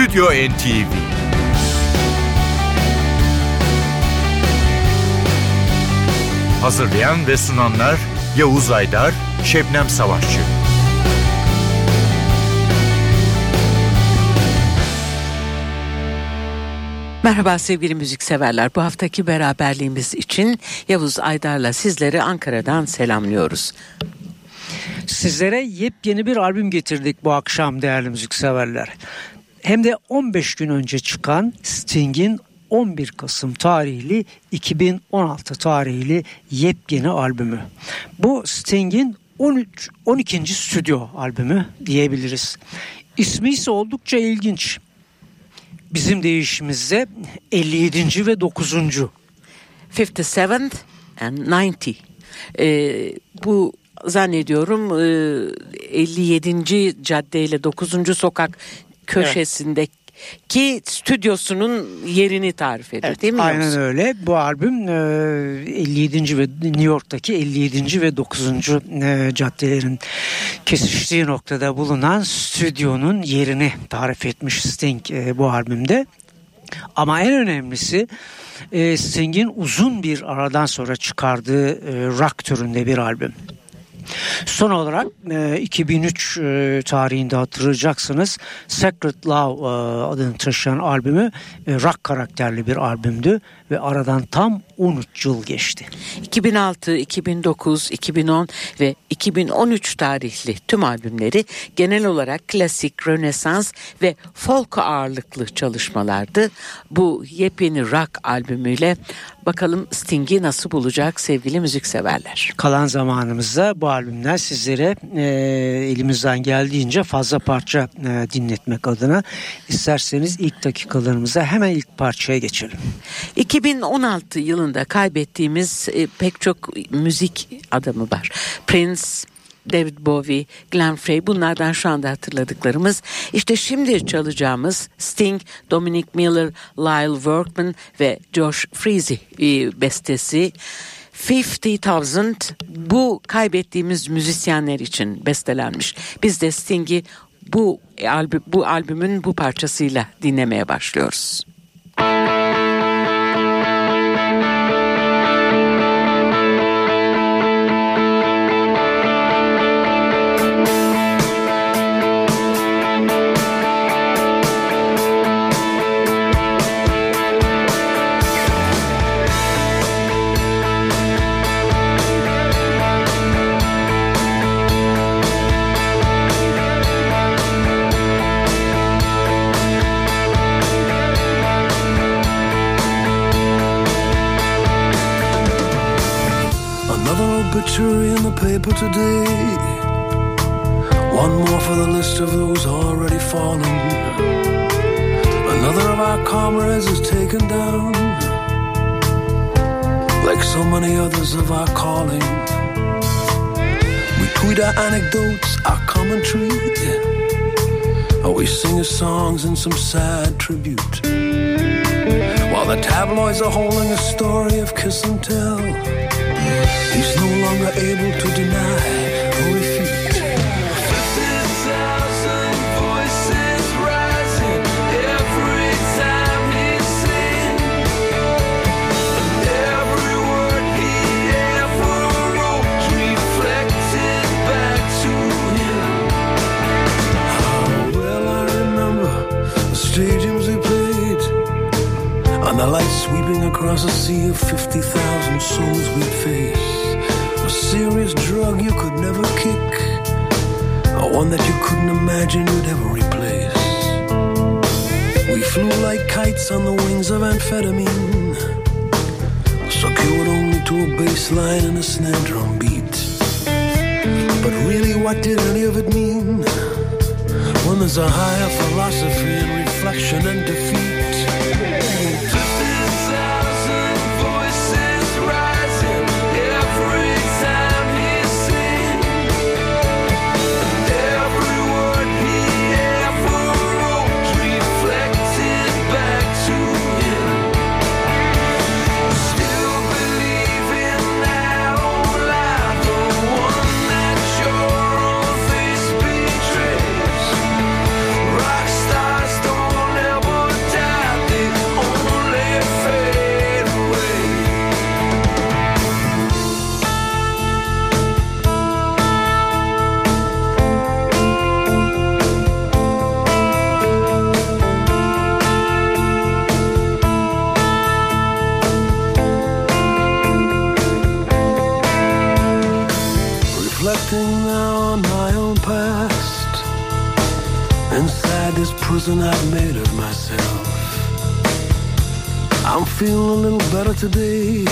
Stüdyo NTV Hazırlayan ve sunanlar Yavuz Aydar, Şebnem Savaşçı. Merhaba sevgili müzikseverler. Bu haftaki beraberliğimiz için Yavuz Aydar'la sizleri Ankara'dan selamlıyoruz. Sizlere yepyeni bir albüm getirdik bu akşam değerli müzikseverler. Hem de 15 gün önce çıkan Sting'in 11 Kasım tarihli 2016 tarihli yepyeni albümü. Bu Sting'in 13 12. stüdyo albümü diyebiliriz. İsmi ise oldukça ilginç. Bizim deyişimizde 57. ve 9. 57th and 90. Ee, bu zannediyorum e, 57. cadde ile 9. sokak köşesindeki ki stüdyosunun yerini tarif ediyor Evet, değil mi? aynen Yavuz? öyle. Bu albüm e, 57. ve New York'taki 57. ve 9. e, caddelerin kesiştiği noktada bulunan stüdyonun yerini tarif etmiş Sting e, bu albümde. Ama en önemlisi e, Sting'in uzun bir aradan sonra çıkardığı e, rock türünde bir albüm. Son olarak e, 2003 e, tarihinde hatırlayacaksınız Secret Love e, adını taşıyan albümü e, rock karakterli bir albümdü ve aradan tam 13 yıl geçti. 2006, 2009, 2010 ve 2013 tarihli tüm albümleri genel olarak klasik, rönesans ve folk ağırlıklı çalışmalardı. Bu yepyeni rock albümüyle bakalım Sting'i nasıl bulacak sevgili müzikseverler. Kalan zamanımızda bu albümden sizlere e, elimizden geldiğince fazla parça e, dinletmek adına isterseniz ilk dakikalarımıza hemen ilk parçaya geçelim. 2016 yılında kaybettiğimiz e, pek çok müzik adamı var. Prince, David Bowie, Glenn Frey bunlardan şu anda hatırladıklarımız. İşte şimdi çalacağımız Sting, Dominic Miller, Lyle Workman ve Josh Freese e, bestesi 50,000 bu kaybettiğimiz müzisyenler için bestelenmiş. Biz de Sting'i bu albüm, bu albümün bu parçasıyla dinlemeye başlıyoruz. Another obituary in the paper today. One more for the list of those already fallen. Another of our comrades is taken down. Like so many others of our calling. We tweet our anecdotes, our commentary. Or we sing his songs in some sad tribute. While the tabloids are holding a story of kiss and tell. He's no longer able to deny And the lights sweeping across a sea of 50,000 souls we'd face. A serious drug you could never kick. Or one that you couldn't imagine you'd ever replace. We flew like kites on the wings of amphetamine. Secured only to a bass line and a snare drum beat. But really, what did any of it mean? When there's a higher philosophy in reflection and defeat. Reflecting now on my own past. Inside this prison I've made of myself. I'm feeling a little better today.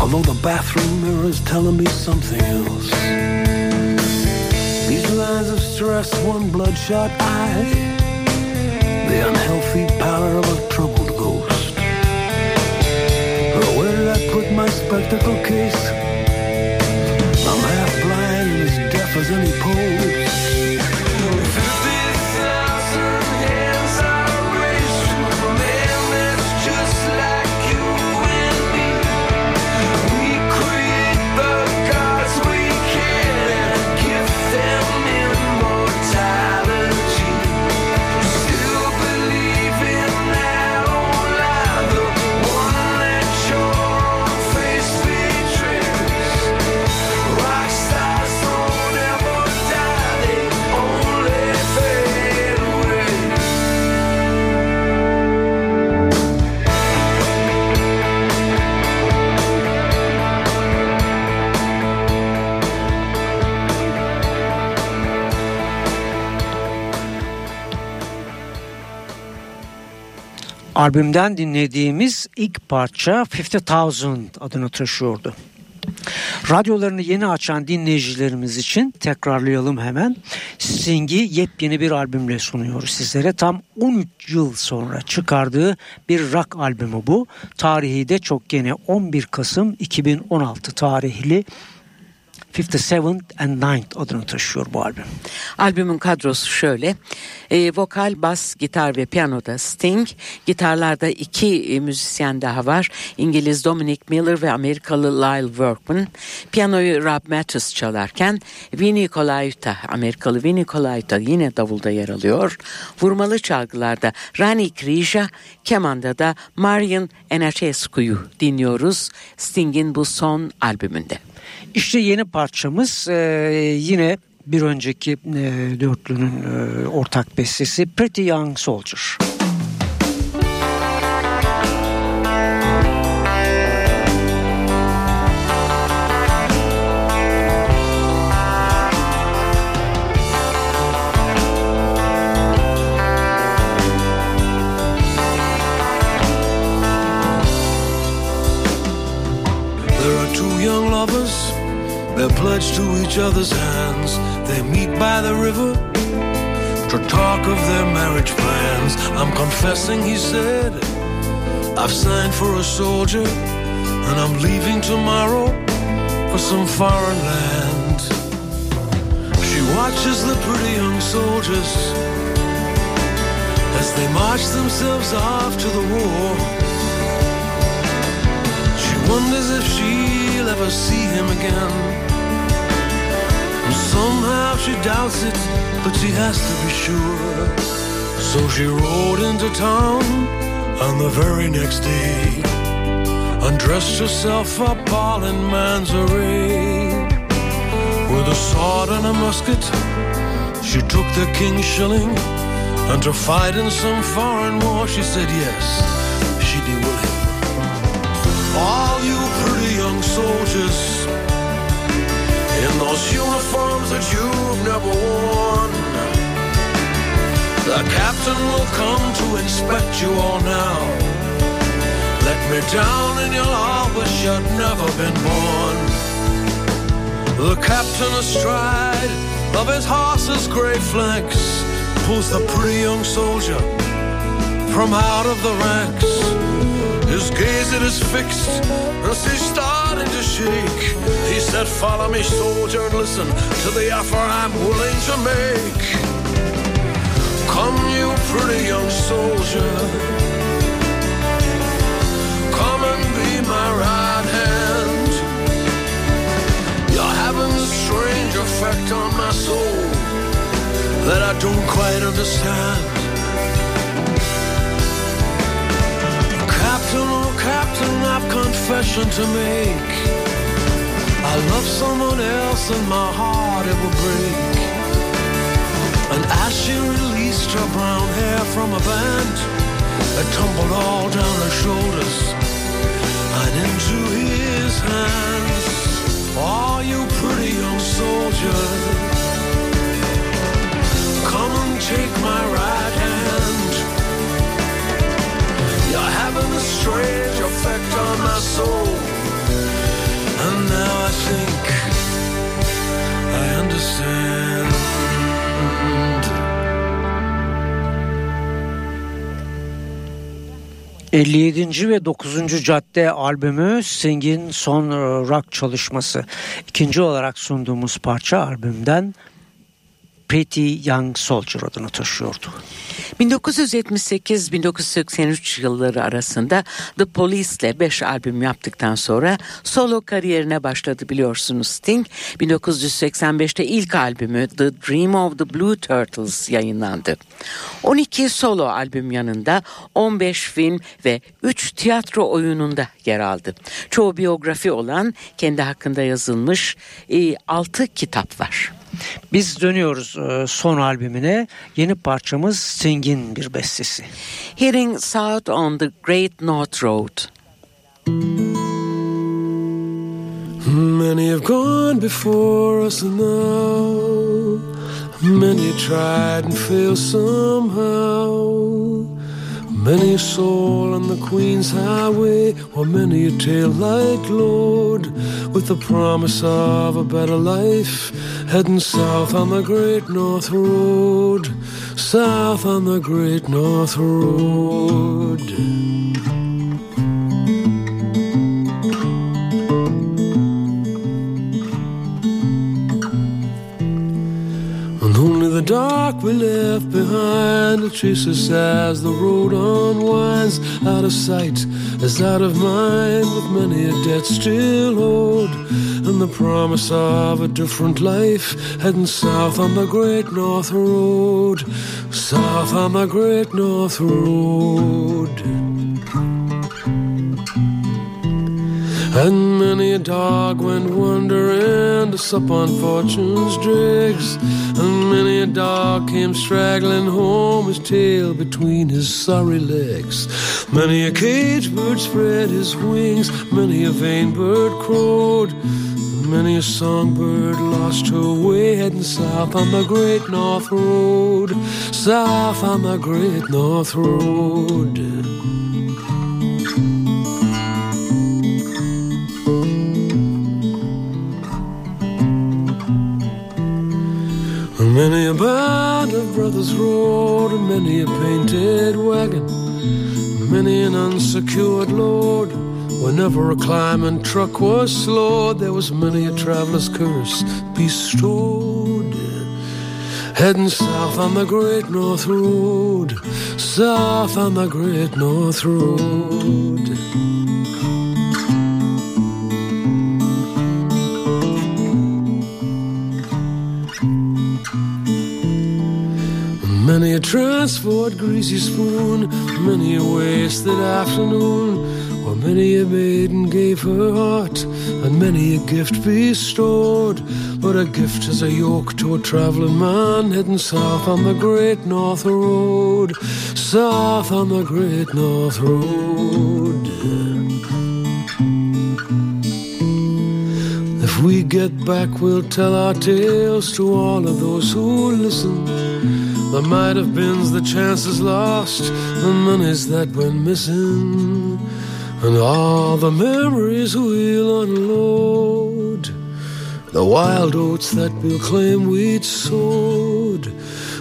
Although the bathroom mirror is telling me something else. These lines of stress, one bloodshot eye, the unhealthy pallor of a troubled ghost. Where did I put my spectacle case? As deaf as Albümden dinlediğimiz ilk parça 50,000 adını taşıyordu. Radyolarını yeni açan dinleyicilerimiz için tekrarlayalım hemen. Sting'i yepyeni bir albümle sunuyoruz sizlere. Tam 13 yıl sonra çıkardığı bir rock albümü bu. Tarihi de çok gene 11 Kasım 2016 tarihli 57th and 9th adını taşıyor bu albüm. Albümün kadrosu şöyle. E, vokal, bas, gitar ve piyanoda Sting. Gitarlarda iki e, müzisyen daha var. İngiliz Dominic Miller ve Amerikalı Lyle Workman. Piyanoyu Rob Matthews çalarken Vinnie Colaiuta, Amerikalı Vinnie Colaiuta yine davulda yer alıyor. Vurmalı çalgılarda Rani Krija, kemanda da Marian Enachescu'yu dinliyoruz. Sting'in bu son albümünde. İşte yeni parçamız e, yine bir önceki e, dörtlünün e, ortak bestesi Pretty Young Soldier. They're pledged to each other's hands. They meet by the river to talk of their marriage plans. I'm confessing, he said, I've signed for a soldier, and I'm leaving tomorrow for some foreign land. She watches the pretty young soldiers as they march themselves off to the war. She wonders if she'll ever see him again. Somehow she doubts it, but she has to be sure. So she rode into town on the very next day, undressed herself up all in man's array. With a sword and a musket, she took the king's shilling, and to fight in some foreign war, she said yes, she'd be willing. All you pretty young soldiers in those uniforms that you've never worn. The captain will come to inspect you all now. Let me down and you'll all wish you'd never been born. The captain astride of his horse's great flanks pulls the pretty young soldier from out of the ranks. His gaze it is fixed as he's starting to shake. He said, Follow me, soldier, and listen to the offer I'm willing to make. Come, you pretty young soldier. Come and be my right hand. You're having a strange effect on my soul that I don't quite understand. Captain, I've confession to make. I love someone else and my heart it will break. And as she released her brown hair from a band, it tumbled all down her shoulders and into his hands. Oh, you pretty young soldier, come and take my right hand. You're having a strange effect on my soul. And now I think I understand. 57. ve 9. Cadde albümü Sting'in son e, rock çalışması. İkinci olarak sunduğumuz parça albümden Pretty Young Soldier adını taşıyordu. 1978-1983 yılları arasında The Police ile 5 albüm yaptıktan sonra solo kariyerine başladı biliyorsunuz Sting. 1985'te ilk albümü The Dream of the Blue Turtles yayınlandı. 12 solo albüm yanında 15 film ve 3 tiyatro oyununda yer aldı. Çoğu biyografi olan kendi hakkında yazılmış 6 kitap var. Biz dönüyoruz e, son albümüne. Yeni parçamız Sting'in bir bestesi. Heading south on the Great North Road. Many have gone before us now. Many tried and failed somehow. Many a soul on the Queen's Highway, or many a tail light load, with the promise of a better life, heading south on the Great North Road, south on the Great North Road. Dark we left behind will chase us as the road unwinds. Out of sight as out of mind, with many a debt still owed, and the promise of a different life heading south on the Great North Road, south on the Great North Road. And many a dog went wandering to sup on fortune's dregs. Many a dog came straggling home, his tail between his sorry legs. Many a caged bird spread his wings, many a vain bird crowed. Many a songbird lost her way, heading south on the Great North Road. South on the Great North Road. Brothers rode, many a painted wagon, many an unsecured load. Whenever a climbing truck was slowed, there was many a traveler's curse bestowed. Heading south on the Great North Road, south on the Great North Road. A transport greasy spoon, many a wasted afternoon, or many a maiden gave her heart, and many a gift bestowed. But a gift is a yoke to a traveling man heading south on the Great North Road, south on the Great North Road. If we get back, we'll tell our tales to all of those who listen. There might have been the chances lost, the monies that went missing, and all the memories we'll unload. The wild oats that we'll claim we'd sowed.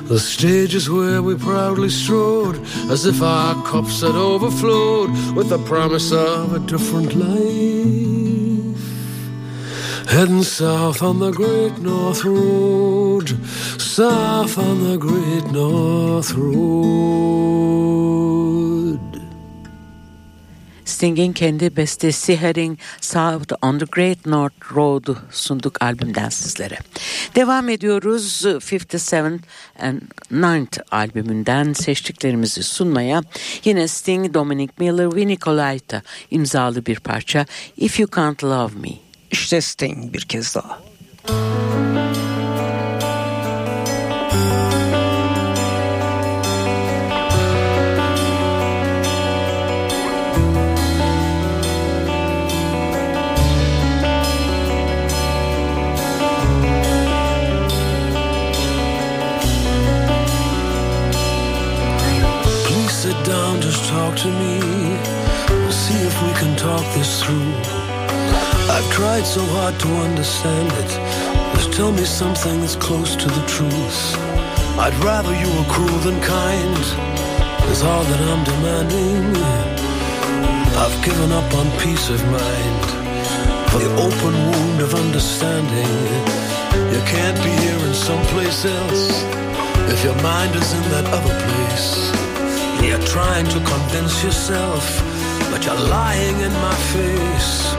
The stages where we proudly strode, as if our cups had overflowed with the promise of a different life. Heading south on the Great North Road, south on the Great North Road. Sting'in kendi bestesi Heading South on the Great North Road'u sunduk albümden sizlere. Devam ediyoruz 57 and 9th albümünden seçtiklerimizi sunmaya. Yine Sting, Dominic Miller ve Nicolaita imzalı bir parça If You Can't Love Me. İşte Sting bir kez daha. To me. See if we can talk this through. I've tried so hard to understand it. Just tell me something that's close to the truth. I'd rather you were cruel than kind. Is all that I'm demanding. I've given up on peace of mind for the open wound of understanding. You can't be here in someplace else if your mind is in that other place. You're trying to convince yourself, but you're lying in my face.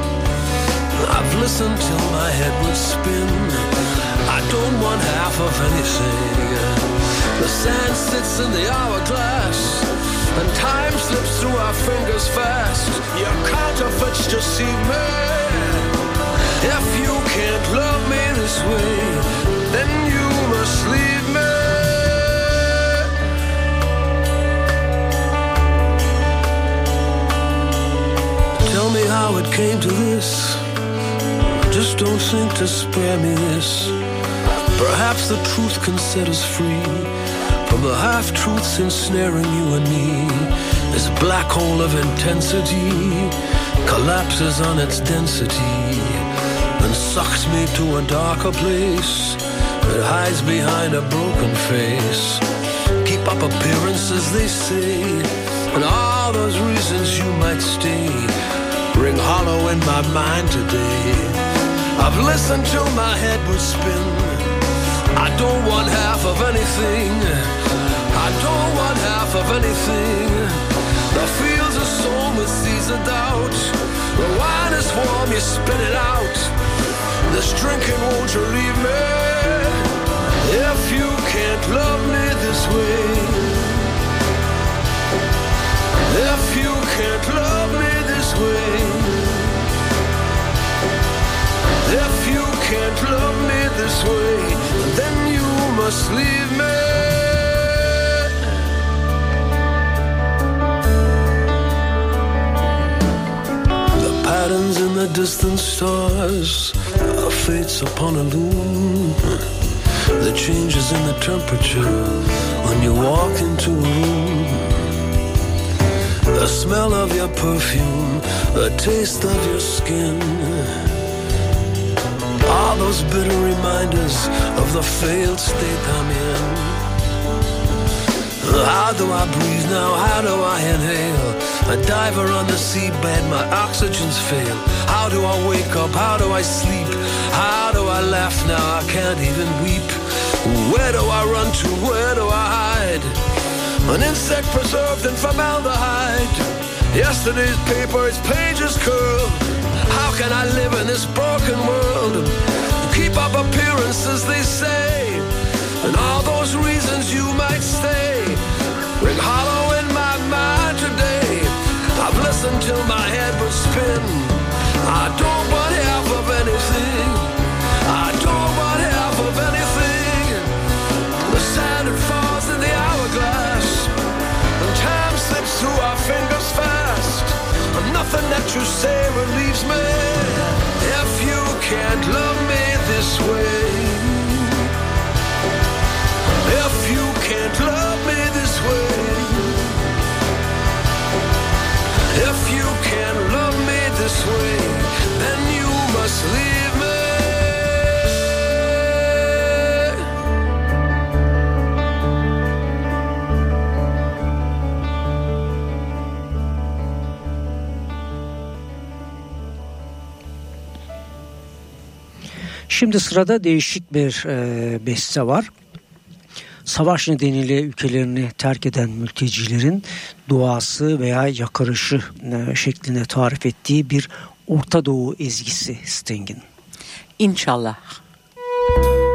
I've listened till my head would spin. I don't want half of anything. The sand sits in the hourglass, and time slips through our fingers fast. Your counterfeits deceive me. If you can't love me this way, then you must leave how it came to this. Just don't think to spare me this. Perhaps the truth can set us free from the half truths ensnaring you and me. This black hole of intensity collapses on its density and sucks me to a darker place that hides behind a broken face. Keep up appearances, they say, and all those reasons you might stay hollow in my mind today. I've listened till my head would spin. I don't want half of anything. I don't want half of anything. The fields are sown with seeds of doubt. The wine is warm, you spit it out. This drinking won't leave me? If you can't love me this way. If you can't love me this way. Can't love me this way, then you must leave me. The patterns in the distant stars are fates upon a loom. The changes in the temperature when you walk into a room. The smell of your perfume, the taste of your skin. Those bitter reminders of the failed state I'm in. How do I breathe now? How do I inhale? A diver on the seabed, my oxygen's fail. How do I wake up? How do I sleep? How do I laugh now? I can't even weep. Where do I run to? Where do I hide? An insect preserved in formaldehyde. Yesterday's paper, its pages curled. How can I live in this broken world? Keep up appearances, they say. And all those reasons you might stay ring hollow in my mind today. I've listened till my head would spin. I don't want half of anything. I don't want half of anything. The sand it falls in the hourglass. And time slips through our fingers fast. And nothing that you say relieves me. If you can't love me this way. If you can't love me this way. If you can't love me this way, then you must leave Şimdi sırada değişik bir e, beste var. Savaş nedeniyle ülkelerini terk eden mültecilerin duası veya yakarışı e, şeklinde tarif ettiği bir Orta Doğu ezgisi Sting'in. İnşallah. Sleeping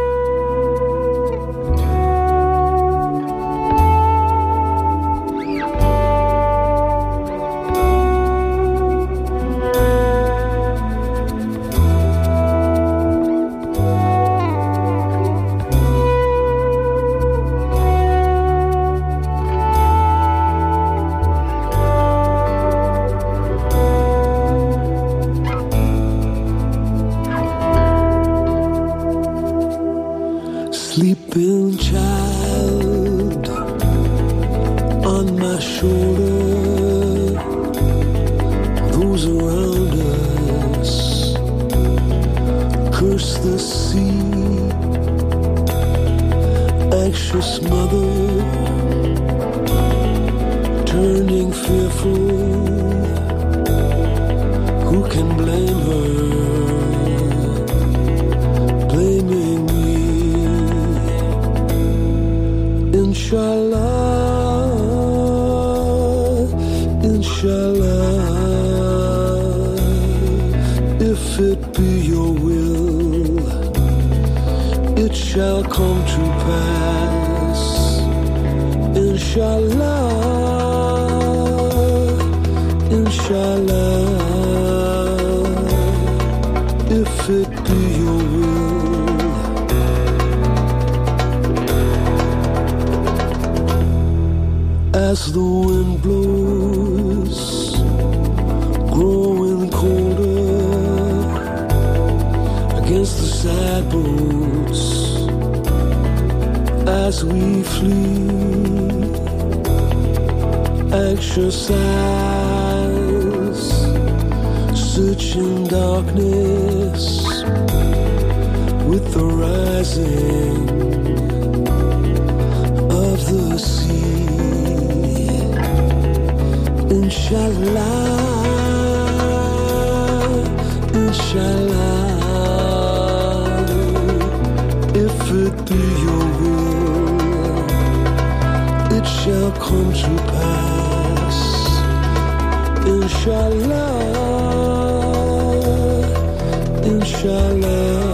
those around us curse the sea, anxious mother. Shall come to pass. Inshallah, inshallah, if it be your will. as the wind blows, growing colder against the sad boats as we flee. Exercise, searching darkness with the rising of the sea. Inshallah, inshallah, if it be come to pass. Inshallah, inshallah,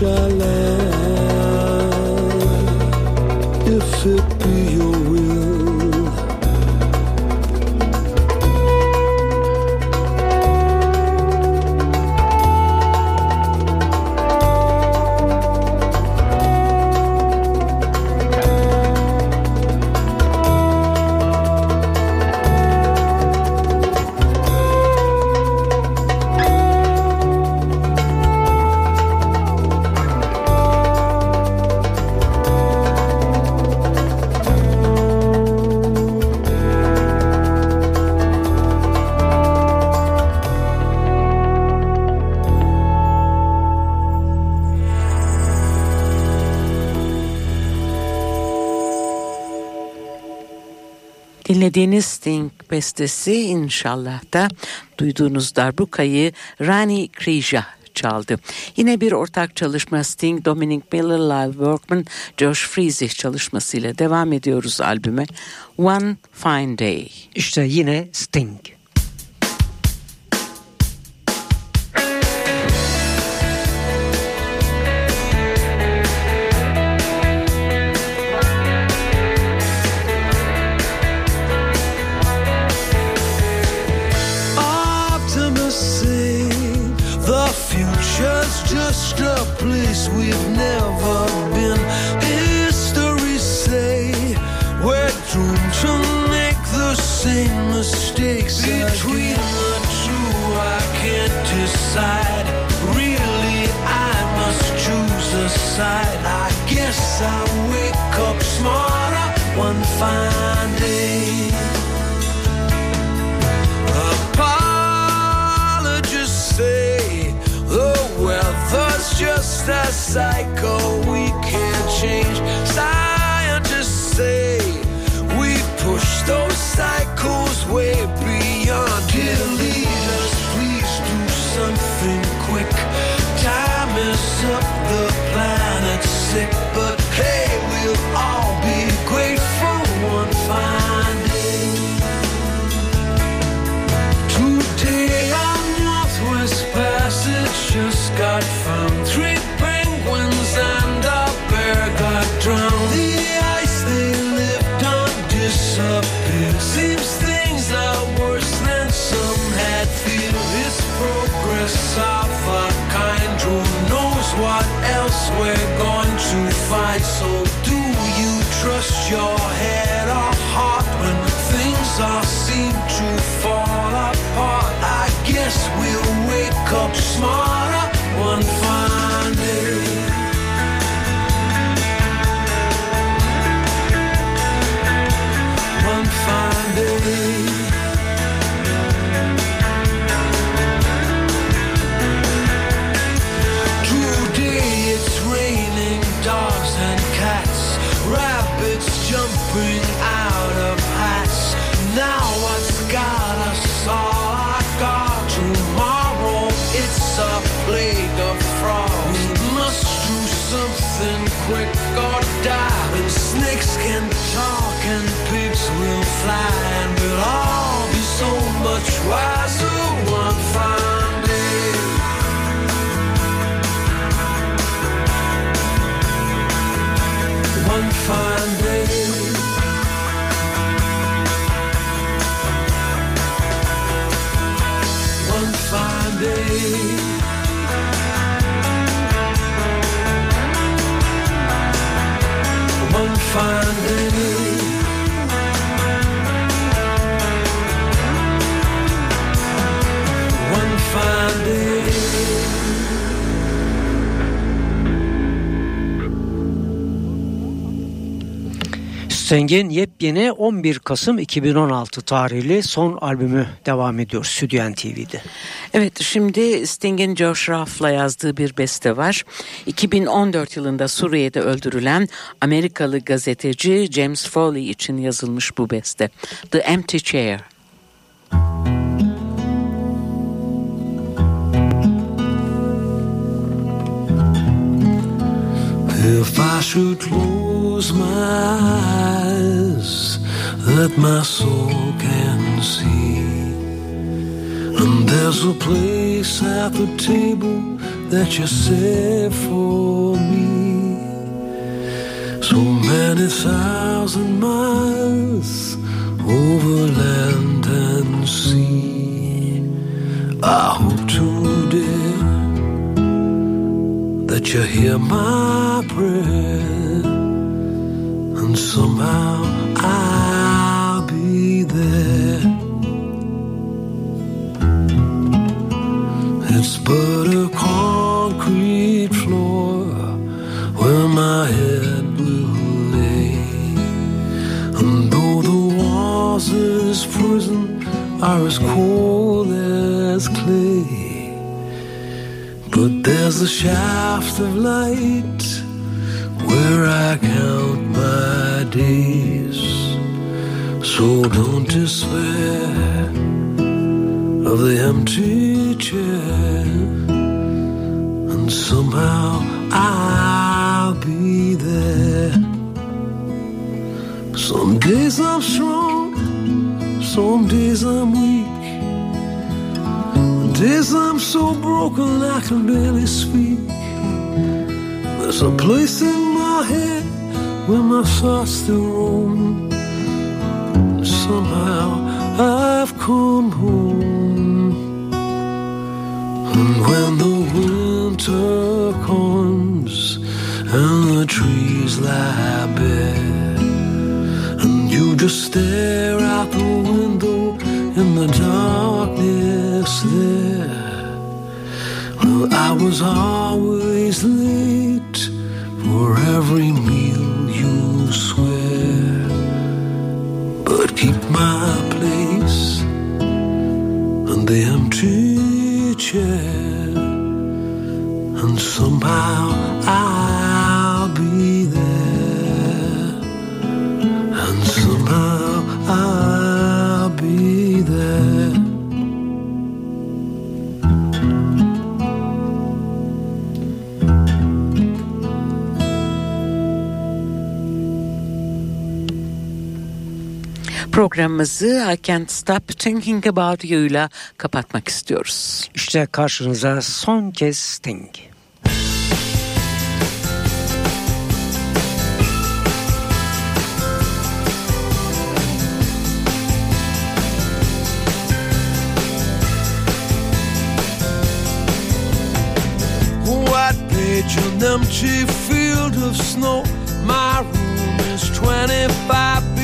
inshallah if it Dinlediğiniz Sting bestesi inşallah da duyduğunuz darbukayı Rani Krija çaldı. Yine bir ortak çalışma Sting, Dominic Miller, Live Workman, Josh Friesich çalışmasıyla devam ediyoruz albüme One Fine Day. İşte yine Sting. Sting'in yepyeni 11 Kasım 2016 tarihli son albümü devam ediyor Stüdyo TV'de. Evet şimdi Sting'in Josh Ruff'la yazdığı bir beste var. 2014 yılında Suriye'de öldürülen Amerikalı gazeteci James Foley için yazılmış bu beste. The Empty Chair. If I should close my eyes, that my soul can see. And there's a place at the table that you set for me. So many thousand miles over land and sea. I hope today that you hear my prayer, and somehow I'll be there. It's but a concrete floor where my head will lay, and though the walls of this prison are as cold as clay. But there's a shaft of light where I count my days. So don't despair of the empty chair. And somehow I'll be there. Some days I'm strong, some days I'm weak. Days I'm so broken I can barely speak. There's a place in my head where my thoughts still roam. Somehow I've come home. And when the winter comes and the trees lie bare, and you just stare out the window in the darkness there. Well, I was always late for every meal empty chair, and somehow Programımızı I Can't Stop Thinking About You ile kapatmak istiyoruz. İşte karşınıza son kez Sting. White page on empty field of snow. My room is 25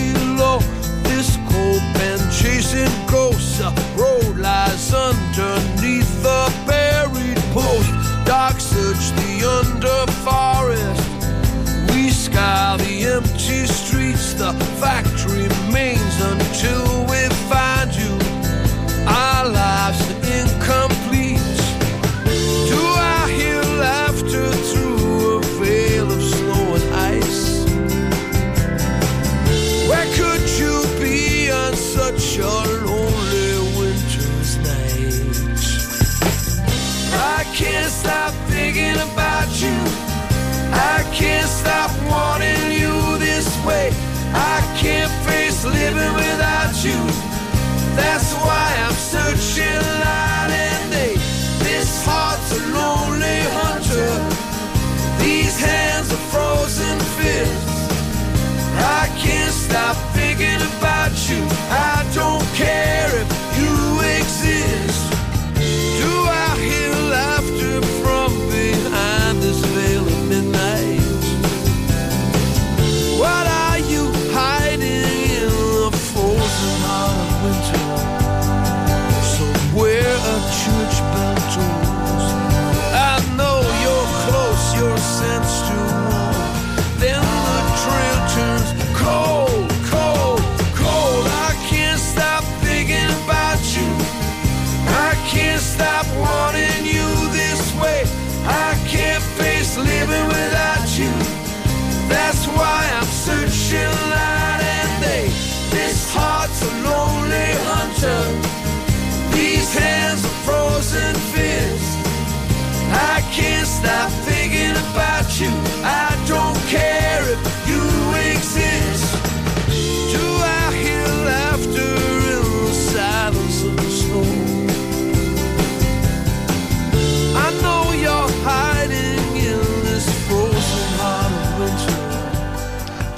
chasing ghosts. Road lies underneath the buried post. Dark search the under forest. We scour the empty streets. The fact remains until you These hands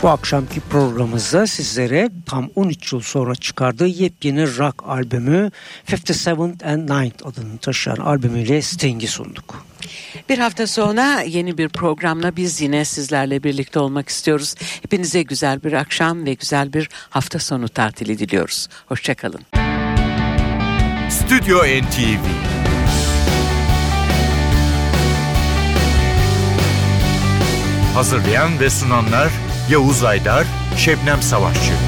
Bu akşamki programımızda sizlere tam 13 yıl sonra çıkardığı yepyeni rock albümü 57th and 9th adını taşıyan albümüyle Sting'i sunduk. Bir hafta sonra yeni bir programla biz yine sizlerle birlikte olmak istiyoruz. Hepinize güzel bir akşam ve güzel bir hafta sonu tatili diliyoruz. Hoşçakalın. Stüdyo NTV Hazırlayan ve sunanlar Yavuz Aydar, Şebnem Savaşçı